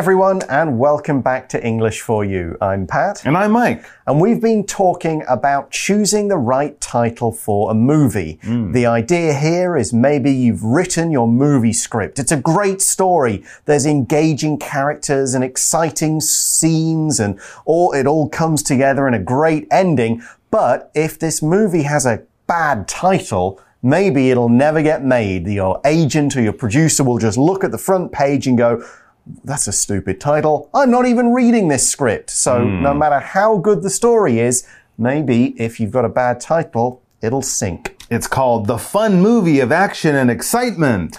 Everyone, and welcome back to English for You. I'm Pat. And I'm Mike. And we've been talking about choosing the right title for a movie. Hmm. The idea here is maybe you've written your movie script. It's a great story. There's engaging characters and exciting scenes, and all, it all comes together in a great ending. But if this movie has a bad title, maybe it'll never get made. Your agent or your producer will just look at the front page and go, that's a stupid title. I'm not even reading this script. So hmm. no matter how good the story is, maybe if you've got a bad title, it'll sink. It's called The Fun Movie of Action and Excitement.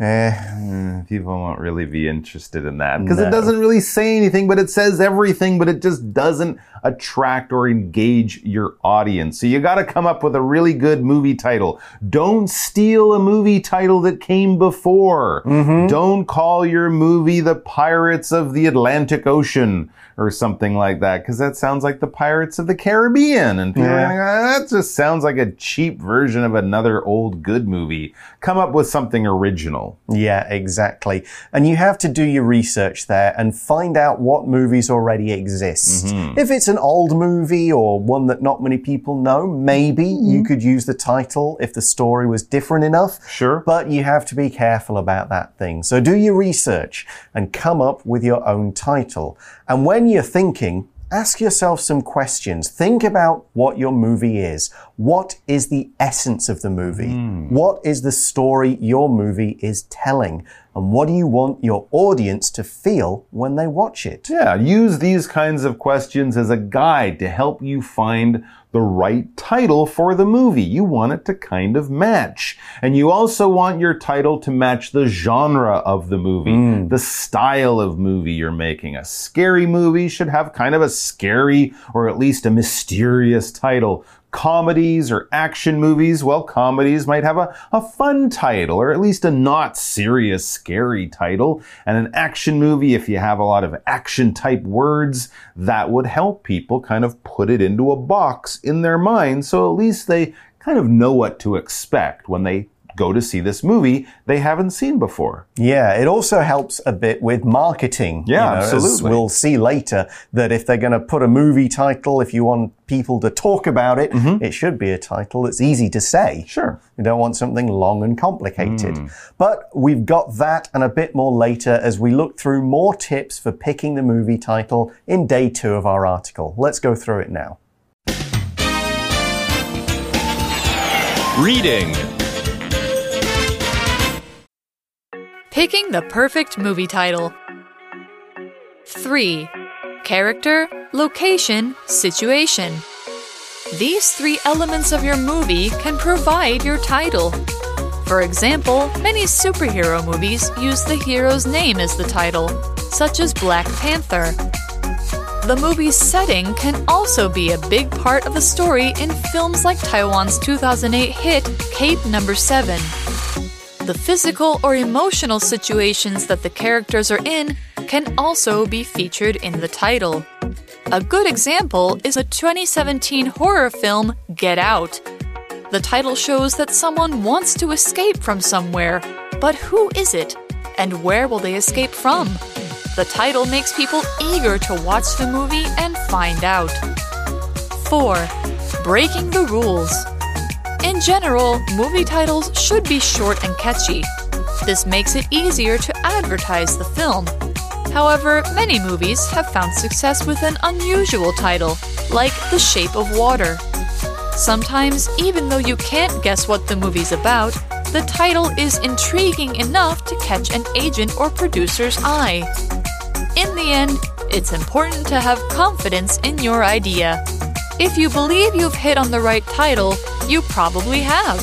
Eh, hmm, People won't really be interested in that because it doesn't really say anything, but it says everything, but it just doesn't attract or engage your audience. So you got to come up with a really good movie title. Don't steal a movie title that came before. Mm-hmm. Don't call your movie The Pirates of the Atlantic Ocean or something like that because that sounds like the Pirates of the Caribbean. And people Yeah. gonna go, ah, that just sounds like a cheap version of another old good movie. Come up with something original. Yeah, exactly. And you have to do your research there and find out what movies already exist. Mm-hmm. If it's an old movie or one that not many people know, maybe you mm-hmm. could use the title if the story was different enough. Sure. But you have to be careful about that thing. So do your research and come up with your own title. And when you're thinking, ask yourself some questions. Think about what your movie is. What is the essence of the movie? Hmm. What is the story your movie is telling? And what do you want your audience to feel when they watch it? Yeah, use these kinds of questions as a guide to help you find the right title for the movie. You want it to kind of match. And you also want your title to match the genre of the movie, hmm. the style of movie you're making. A scary movie should have kind of a scary or at least a mysterious title. Comedies or action movies, well, comedies might have a, a fun title or at least a not serious, scary title. And an action movie, if you have a lot of action type words, that would help people kind of put it into a box in their mind so at least they kind of know what to expect when they go to see this movie they haven't seen before. Yeah, it also helps a bit with marketing. Yeah, as absolutely. we'll see later that if they're going to put a movie title, if you want people to talk about it, mm-hmm. it should be a title that's easy to say. Sure. You don't want something long and complicated. Mm. But we've got that and a bit more later as we look through more tips for picking the movie title in day two of our article. Let's go through it now. Reading. Picking the perfect movie title. 3. Character, location, situation. These three elements of your movie can provide your title. For example, many superhero movies use the hero's name as the title, such as Black Panther. The movie's setting can also be a big part of the story in films like Taiwan's 2008 hit Cape Number 7. The physical or emotional situations that the characters are in can also be featured in the title. A good example is a 2017 horror film, Get Out. The title shows that someone wants to escape from somewhere, but who is it? And where will they escape from? The title makes people eager to watch the movie and find out. 4. Breaking the rules. In general, movie titles should be short and catchy. This makes it easier to advertise the film. However, many movies have found success with an unusual title, like The Shape of Water. Sometimes, even though you can't guess what the movie's about, the title is intriguing enough to catch an agent or producer's eye. In the end, it's important to have confidence in your idea. If you believe you've hit on the right title, you probably have.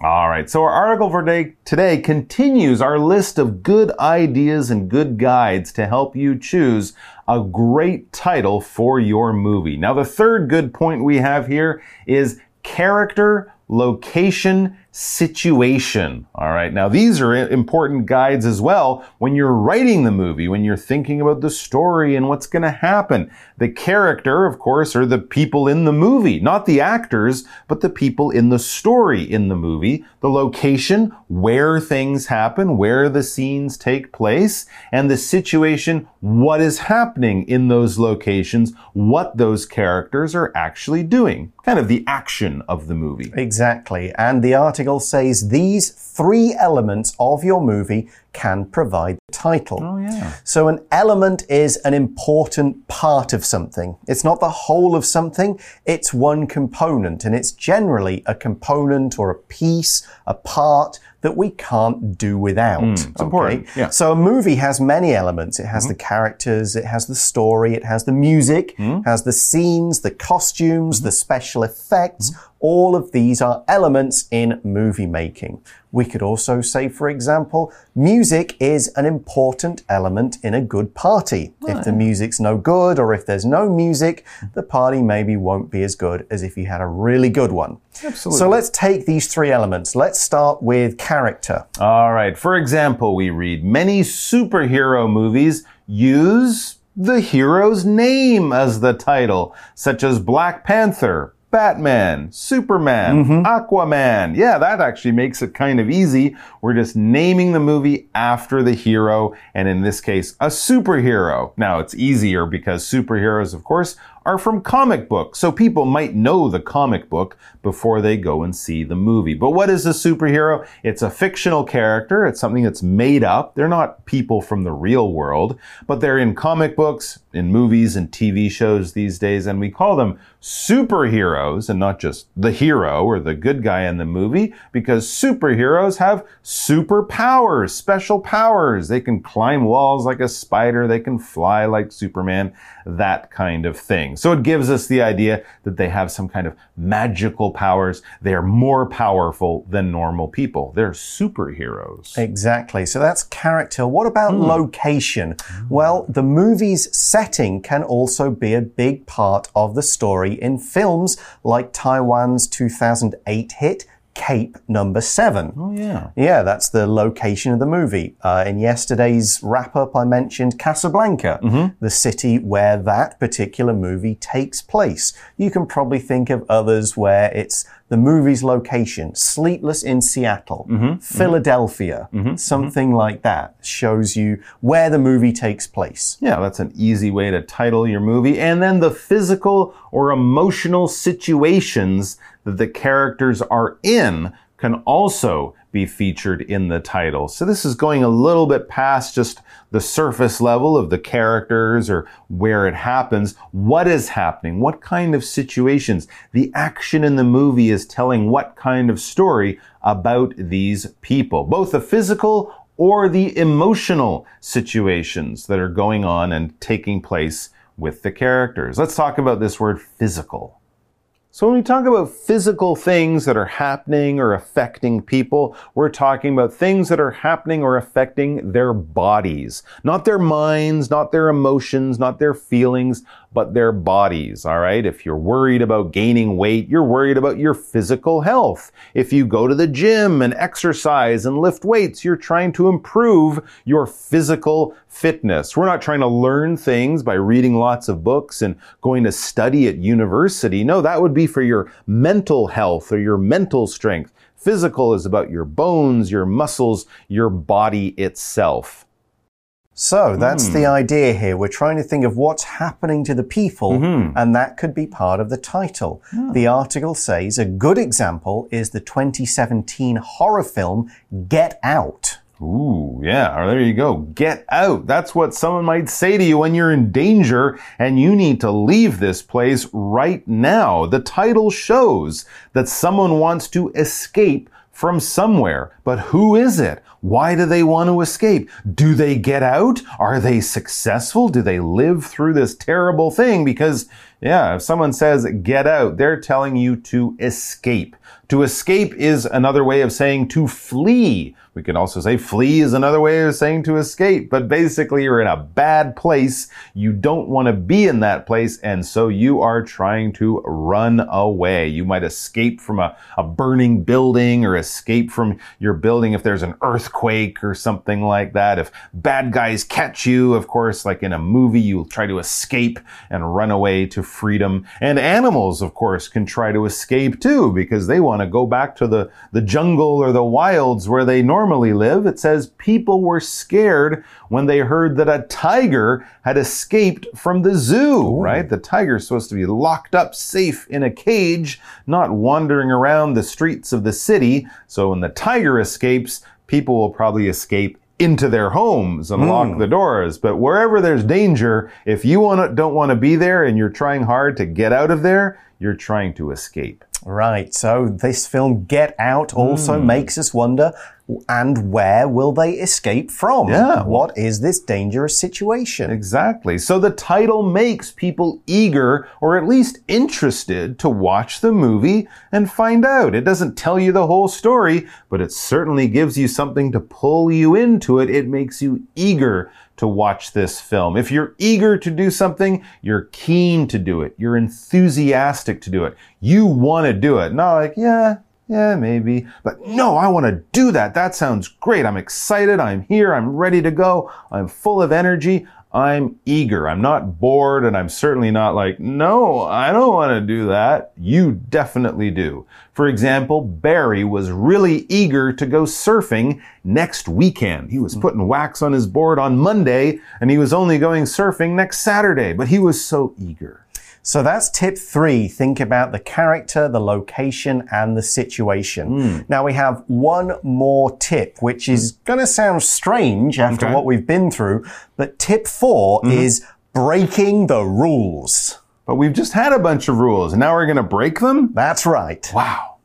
All right, so our article for day, today continues our list of good ideas and good guides to help you choose a great title for your movie. Now, the third good point we have here is character, location, situation. All right. Now, these are important guides as well when you're writing the movie, when you're thinking about the story and what's going to happen. The character, of course, are the people in the movie, not the actors, but the people in the story in the movie. The location, where things happen, where the scenes take place, and the situation, what is happening in those locations, what those characters are actually doing. Kind of the action of the movie. Exactly. And the article says these three elements of your movie can provide the title. Oh, yeah. So, an element is an important part of something. It's not the whole of something, it's one component, and it's generally a component or a piece, a part that we can't do without. Hmm, it's important, yeah. So, a movie has many elements. It has mm-hmm. the characters, it has the story, it has the music, hmm. has the scenes, the costumes, mm-hmm. the special effects. Mm-hmm. All of these are elements in movie making. We could also say, for example, music is an important element in a good party. If the music's no good or if there's no music, the party maybe won't be as good as if you had a really good one. Absolutely. So let's take these three elements. Let's start with character. All right. For example, we read many superhero movies use the hero's name as the title, such as Black Panther, Batman, Superman, mm-hmm. Aquaman. Yeah, that actually makes it kind of easy. We're just naming the movie after the hero, and in this case, a superhero. Now, it's easier because superheroes, of course, are from comic books, so people might know the comic book before they go and see the movie. But what is a superhero? It's a fictional character, it's something that's made up. They're not people from the real world, but they're in comic books, in movies, and TV shows these days, and we call them superheroes and not just the hero or the good guy in the movie because superheroes have superpowers, special powers. They can climb walls like a spider, they can fly like Superman, that kind of thing. So it gives us the idea that they have some kind of magical powers. They are more powerful than normal people. They're superheroes. Exactly. So that's character. What about hmm. location? Well, the movie's setting can also be a big part of the story in films like Taiwan's 2008 hit Cape Number Seven. Oh, yeah. Yeah, that's the location of the movie. Uh, in yesterday's wrap up, I mentioned Casablanca, mm-hmm. the city where that particular movie takes place. You can probably think of others where it's the movie's location, Sleepless in Seattle, mm-hmm. Mm-hmm. Philadelphia, something like that shows you where the movie takes place. Yeah, that's an easy way to title your movie. And then the physical or emotional situations that the characters are in can also be featured in the title. So this is going a little bit past just the surface level of the characters or where it happens. What is happening? What kind of situations? The action in the movie is telling what kind of story about these people, both the physical or the emotional situations that are going on and taking place with the characters. Let's talk about this word physical. So when we talk about physical things that are happening or affecting people, we're talking about things that are happening or affecting their bodies. Not their minds, not their emotions, not their feelings, but their bodies, all right? If you're worried about gaining weight, you're worried about your physical health. If you go to the gym and exercise and lift weights, you're trying to improve your physical fitness. We're not trying to learn things by reading lots of books and going to study at university. No, that would be for your mental health or your mental strength. Physical is about your bones, your muscles, your body itself. So that's the hmm. idea here. We're trying to think of what's happening to the people, mm-hmm. and that could be part of the title. Hmm. The article says a good example is the 2017 horror film Get Out. Ooh, yeah, or there you go. Get out. That's what someone might say to you when you're in danger and you need to leave this place right now. The title shows that someone wants to escape from somewhere. But who is it? Why do they want to escape? Do they get out? Are they successful? Do they live through this terrible thing? Because Yeah, if someone says get out, they're telling you to escape. To escape is another way of saying to flee. We can also say flee is another way of saying to escape, but basically you're in a bad place. You don't want to be in that place, and so you are trying to run away. You might escape from a, a burning building or escape from your building if there's an earthquake or something like that. If bad guys catch you, of course, like in a movie, you'll try to escape and run away to freedom. And animals, of course, can try to escape too because they want to go back to the, the jungle or the wilds where they normally live, it says people were scared when they heard that a tiger had escaped from the zoo, Ooh. right? The tiger's supposed to be locked up safe in a cage, not wandering around the streets of the city. So when the tiger escapes, people will probably escape into their homes and mm. lock the doors. But wherever there's danger, if you wanna, don't want to be there and you're trying hard to get out of there, you're trying to escape. Right. So this film Get Out also mm. makes us wonder and where will they escape from? Yeah. What is this dangerous situation? Exactly. So the title makes people eager or at least interested to watch the movie and find out. It doesn't tell you the whole story, but it certainly gives you something to pull you into it. It makes you eager to watch this film. If you're eager to do something, you're keen to do it. You're enthusiastic to do it. You want to do it. Not like, yeah, yeah, maybe. But no, I want to do that. That sounds great. I'm excited. I'm here. I'm ready to go. I'm full of energy. I'm eager. I'm not bored and I'm certainly not like, no, I don't want to do that. You definitely do. For example, Barry was really eager to go surfing next weekend. He was hmm. putting wax on his board on Monday and he was only going surfing next Saturday, but he was so eager. So that's tip three. Think about the character, the location, and the situation. Mm. Now we have one more tip, which is going to sound strange after okay. what we've been through. But tip 4 mm -hmm. is breaking the rules. But we've just had a bunch of rules and now we're going to break them? That's right. Wow.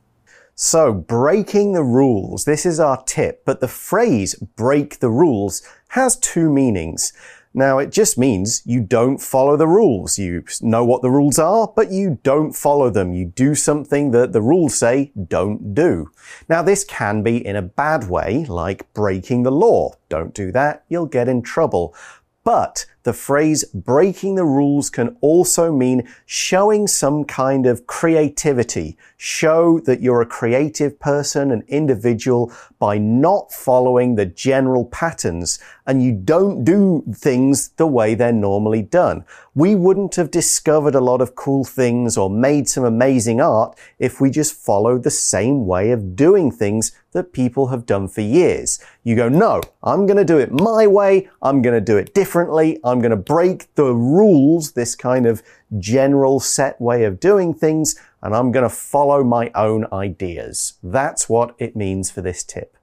So, breaking the rules, this is our tip, but the phrase break the rules has two meanings. Now, it just means you don't follow the rules. You know what the rules are, but you don't follow them. You do something that the rules say don't do. Now, this can be in a bad way, like breaking the law. Don't do that, you'll get in trouble. But the phrase breaking the rules can also mean showing some kind of creativity. Show that you're a creative person, an individual by not following the general patterns and you don't do things the way they're normally done. We wouldn't have discovered a lot of cool things or made some amazing art if we just followed the same way of doing things that people have done for years. You go, no, I'm going to do it my way. I'm going to do it differently. I'm going to break the rules, this kind of general set way of doing things, and I'm going to follow my own ideas. That's what it means for this tip.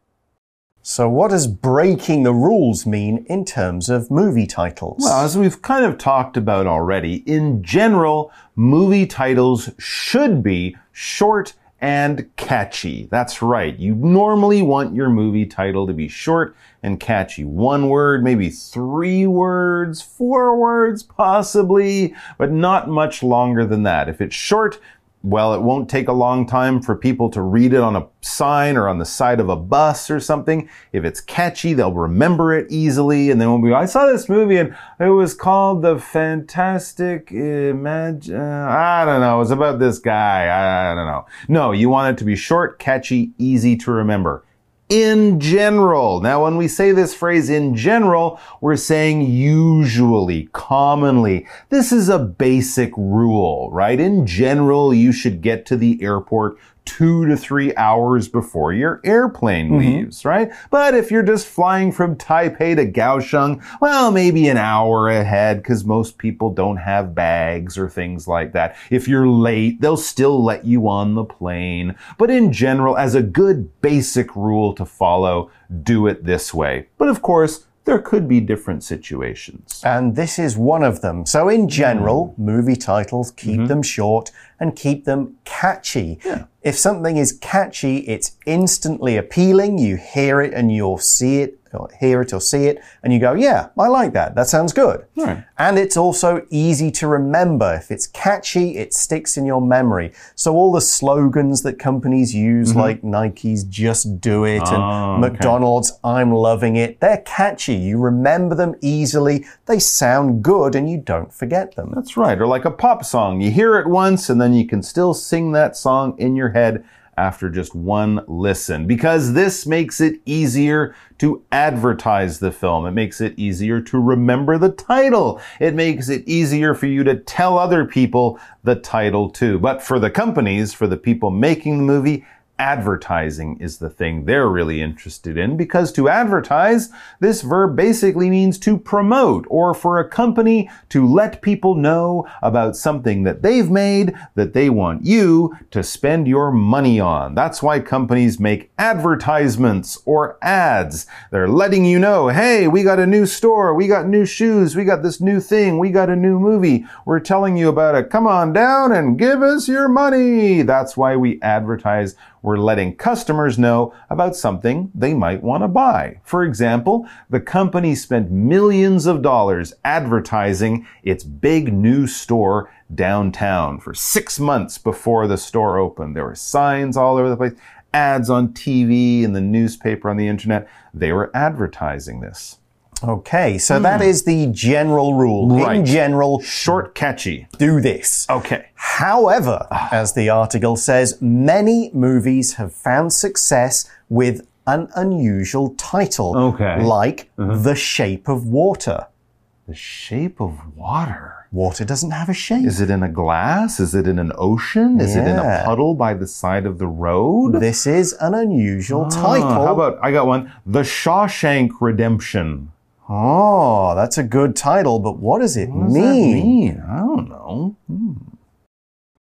So, what does breaking the rules mean in terms of movie titles? Well, as we've kind of talked about already, in general, movie titles should be short and catchy. That's right. You normally want your movie title to be short and catchy. One word, maybe three words, four words, possibly, but not much longer than that. If it's short, well, it won't take a long time for people to read it on a sign or on the side of a bus or something. If it's catchy, they'll remember it easily. And then when we, I saw this movie and it was called The Fantastic Imagine, uh, I don't know. It was about this guy. I don't know. No, you want it to be short, catchy, easy to remember in general. Now, when we say this phrase in general, we're saying usually, commonly. This is a basic rule, right? In general, you should get to the airport two to three hours before your airplane mm -hmm. leaves, right? But if you're just flying from Taipei to Kaohsiung, well, maybe an hour ahead because most people don't have bags or things like that. If you're late, they'll still let you on the plane. But in general, as a good basic rule to follow, do it this way. But of course, there could be different situations. And this is one of them. So, in general, mm. movie titles keep mm -hmm. them short and keep them catchy. Yeah. If something is catchy, it's instantly appealing. You hear it and you'll see it or hear it or see it, and you go, yeah, I like that. That sounds good. Right. And it's also easy to remember. If it's catchy, it sticks in your memory. So all the slogans that companies use, mm-hmm. like Nike's Just Do It. Oh, and ah, okay. McDonald's I'm Loving It, they're catchy. You remember them easily. They sound good and you don't forget them. That's right. Or like a pop song. You hear it once and then you can still sing that song in your head after just one listen because this makes it easier to advertise the film. It makes it easier to remember the title. It makes it easier for you to tell other people the title too. But for the companies, for the people making the movie, advertising is the thing they're really interested in because to advertise, this verb basically means to promote or for a company to let people know about something that they've made that they want you to spend your money on. That's why companies make advertisements or ads. They're letting you know, hey, we got a new store, we got new shoes, we got this new thing, we got a new movie. We're telling you about it. Come on down and give us your money. That's why we advertise we're letting customers know about something they might want to buy. For example, the company spent millions of dollars advertising its big new store downtown for six months before the store opened. There were signs all over the place, ads on TV and the newspaper on the internet. They were advertising this. Okay, so that is the general rule. Right. In Hmm. General, Short, catchy. do this. Okay. However, as the article says, many movies have found success with an unusual title. Okay. Like The Shape of Water. The shape of water. Water doesn't have a shape. Is it in a glass? Is it in an ocean? Is it in a puddle by the side of the road? This is an unusual Ah, title. how about I got one? The Shawshank Redemption. Oh, that's a good title, but what does it What does mean? mean? I don't know. Hmm.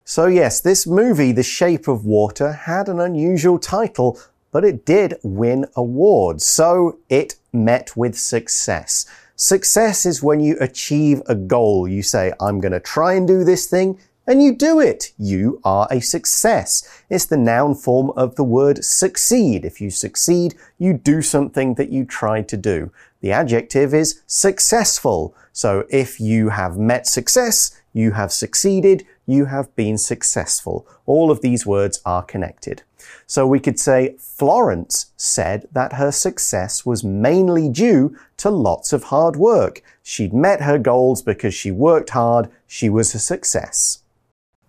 So, yes, this movie, The Shape of Water, had an unusual title, but it did win awards. So, it met with success. Success is when you achieve a goal. You say, I'm going to try and do this thing, and you do it. You are a success. It's the noun form of the word succeed. If you succeed, you do something that you tried to do. The adjective is successful. So if you have met success, you have succeeded, you have been successful. All of these words are connected. So we could say Florence said that her success was mainly due to lots of hard work. She'd met her goals because she worked hard. She was a success.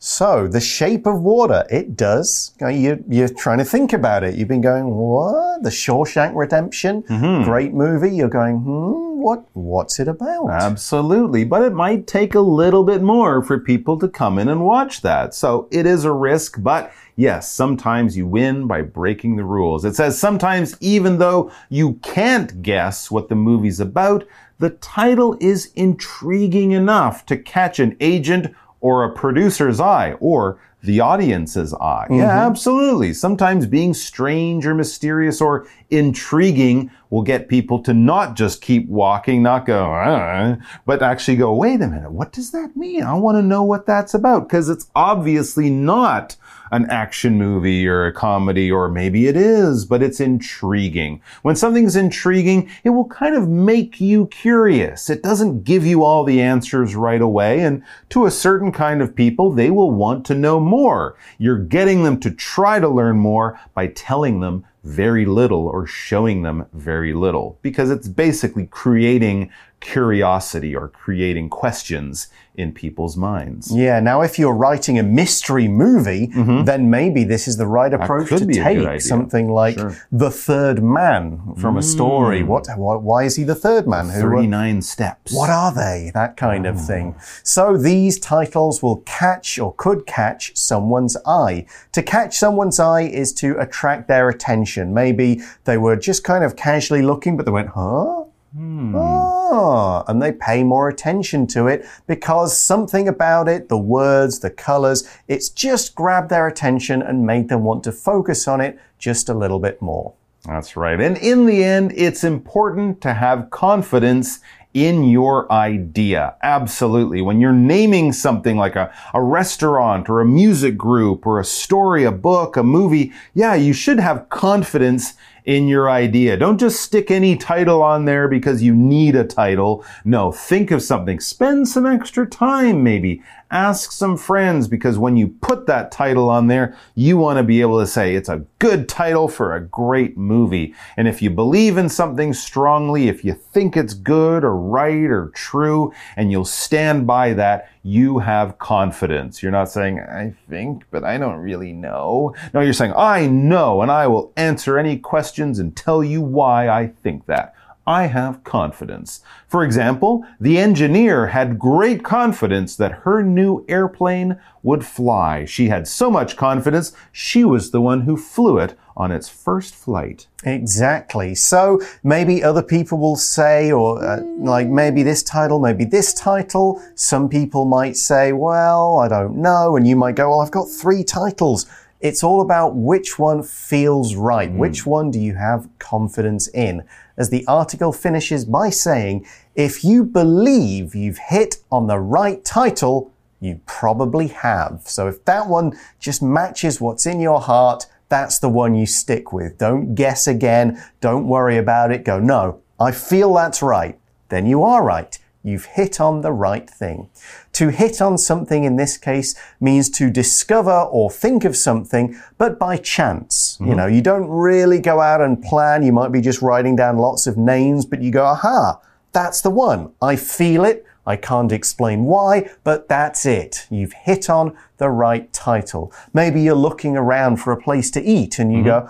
So, the shape of water, it does. You, you're trying to think about it. You've been going, what? The Shawshank Redemption? Great movie. You're going, hmm, what, what's it about? Absolutely. But it might take a little bit more for people to come in and watch that. So it is a risk, but yes, sometimes you win by breaking the rules. It says sometimes even though you can't guess what the movie's about, the title is intriguing enough to catch an agent or a producer's eye or the audience's eye. Yeah, absolutely. Sometimes being strange or mysterious or intriguing will get people to not just keep walking, not go, "Ah," but actually go, wait a minute, what does that mean? I want to know what that's about because it's obviously not an action movie or a comedy, or maybe it is, but it's intriguing. When something's intriguing, it will kind of make you curious. It doesn't give you all the answers right away, and to a certain kind of people, they will want to know more. You're getting them to try to learn more by telling them very little or showing them very little because it's basically creating curiosity or creating questions in people's minds. Yeah, now if you're writing a mystery movie, then maybe this is the right approach to be a good take. Something like Sure. Mm. The Third Man from a story. What, what, why is he the third man? Who, 39 steps. what are they? That kind Oh. of thing. So these titles will catch or could catch someone's eye. To catch someone's eye is to attract their attention. Maybe they were just kind of casually looking, but they went, huh? Hmm. Oh, and they pay more attention to it because something about it, the words, the colors, it's just grabbed their attention and made them want to focus on it just a little bit more. That's right. And in the end, it's important to have confidence in your idea. Absolutely. When you're naming something like a, a restaurant or a music group or a story, a book, a movie, yeah, you should have confidence in your idea. Don't just stick any title on there because you need a title. No, think of something. Spend some extra time, maybe. Ask some friends because when you put that title on there, you want to be able to say it's a good title for a great movie. And if you believe in something strongly, if you think it's good or right or true, and you'll stand by that, you have confidence. You're not saying, I think, but I don't really know. No, you're saying, I know, and I will answer any questions and tell you why I think that. I have confidence. For example, the engineer had great confidence that her new airplane would fly. She had so much confidence, she was the one who flew it on its first flight. Exactly. So maybe other people will say, or uh, like maybe this title, maybe this title. Some people might say, well, I don't know. And you might go, well, I've got three titles. It's all about which one feels right. Mm. Which one do you have confidence in? As the article finishes by saying, if you believe you've hit on the right title, you probably have. So if that one just matches what's in your heart, that's the one you stick with. Don't guess again. Don't worry about it. Go, no, I feel that's right. Then you are right. You've hit on the right thing. To hit on something in this case means to discover or think of something, but by chance. Mm -hmm. You know, you don't really go out and plan. You might be just writing down lots of names, but you go, aha, that's the one. I feel it. I can't explain why, but that's it. You've hit on the right title. Maybe you're looking around for a place to eat and you mm -hmm. go,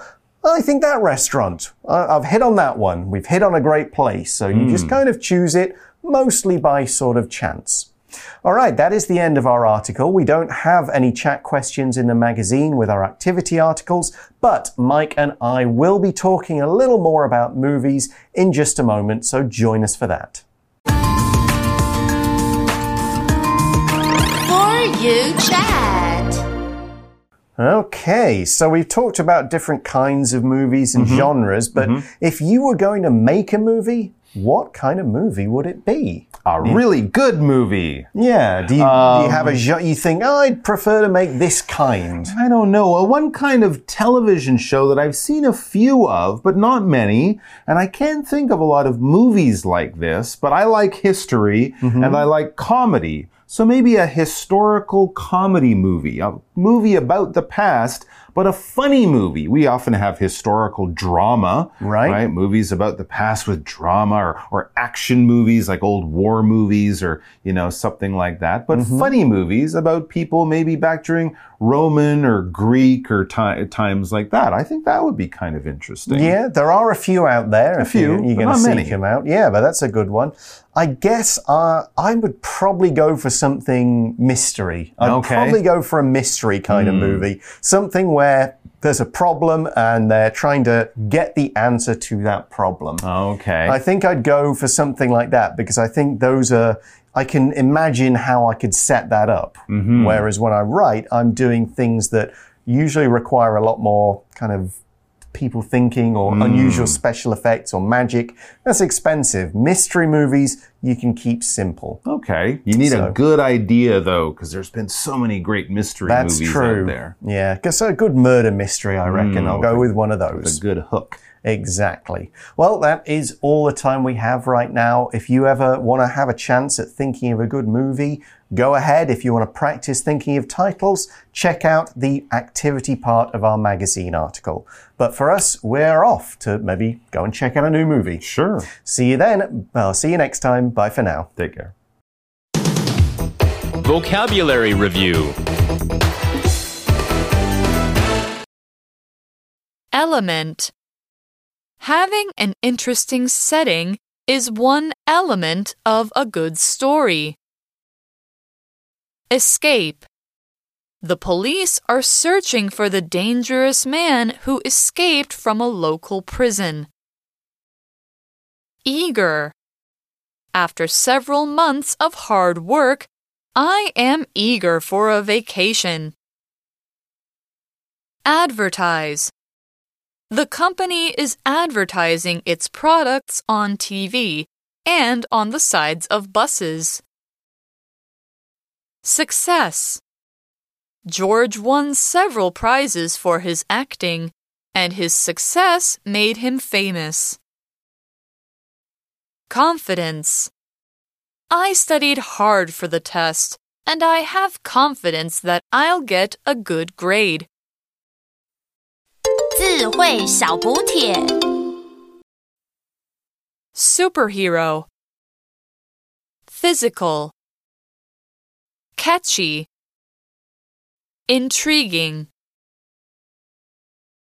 I think that restaurant. I've hit on that one. We've hit on a great place. So you mm. just kind of choose it mostly by sort of chance. All right, that is the end of our article. We don't have any chat questions in the magazine with our activity articles, but Mike and I will be talking a little more about movies in just a moment, so join us for that. For You Chat. Okay, so we've talked about different kinds of movies and mm -hmm. genres, but mm -hmm. if you were going to make a movie, what kind of movie would it be? A really good movie. Yeah. Do you, um, do you have a um, you think oh, I'd prefer to make this kind? I don't know. Uh, one kind of television show that I've seen a few of, but not many, and I can't think of a lot of movies like this. But I like history mm -hmm. and I like comedy. So maybe a historical comedy movie, a movie about the past but a funny movie. We often have historical drama, right? right? Movies about the past with drama or, or action movies like old war movies or, you know, something like that. But mm -hmm. funny movies about people maybe back during Roman or Greek or times like that. I think that would be kind of interesting. Yeah, there are a few out there. A few. You, are going to seek them out. Yeah, but that's a good one. I guess uh, I would probably go for something mystery. I'd okay. probably go for a mystery kind mm. of hmm. movie. Something where there's a problem and they're trying to get the answer to that problem. Okay. I think I'd go for something like that because I think those are I can imagine how I could set that up. Mm -hmm. Whereas when I write, I'm doing things that usually require a lot more kind of people thinking or mm. unusual special effects or magic. That's expensive. Mystery movies, you can keep simple. Okay. You need so, a good idea though, because there's been so many great mystery that's movies true. out there. Yeah. Because a good murder mystery, I reckon. Mm, I'll go with one of those. With a good hook. Exactly. Well, that is all the time we have right now. If you ever want to have a chance at thinking of a good movie, go ahead. If you want to practice thinking of titles, check out the activity part of our magazine article. But for us, we're off to maybe go and check out a new movie. Sure. See you then. I'll see you next time. Bye for now. Take care. Vocabulary Review Element Having an interesting setting is one element of a good story. Escape. The police are searching for the dangerous man who escaped from a local prison. Eager. After several months of hard work, I am eager for a vacation. Advertise. The company is advertising its products on TV and on the sides of buses. Success George won several prizes for his acting, and his success made him famous. Confidence. I studied hard for the test, and I have confidence that I'll get a good grade. 智慧小补帖。 Superhero. Physical. Catchy. Intriguing.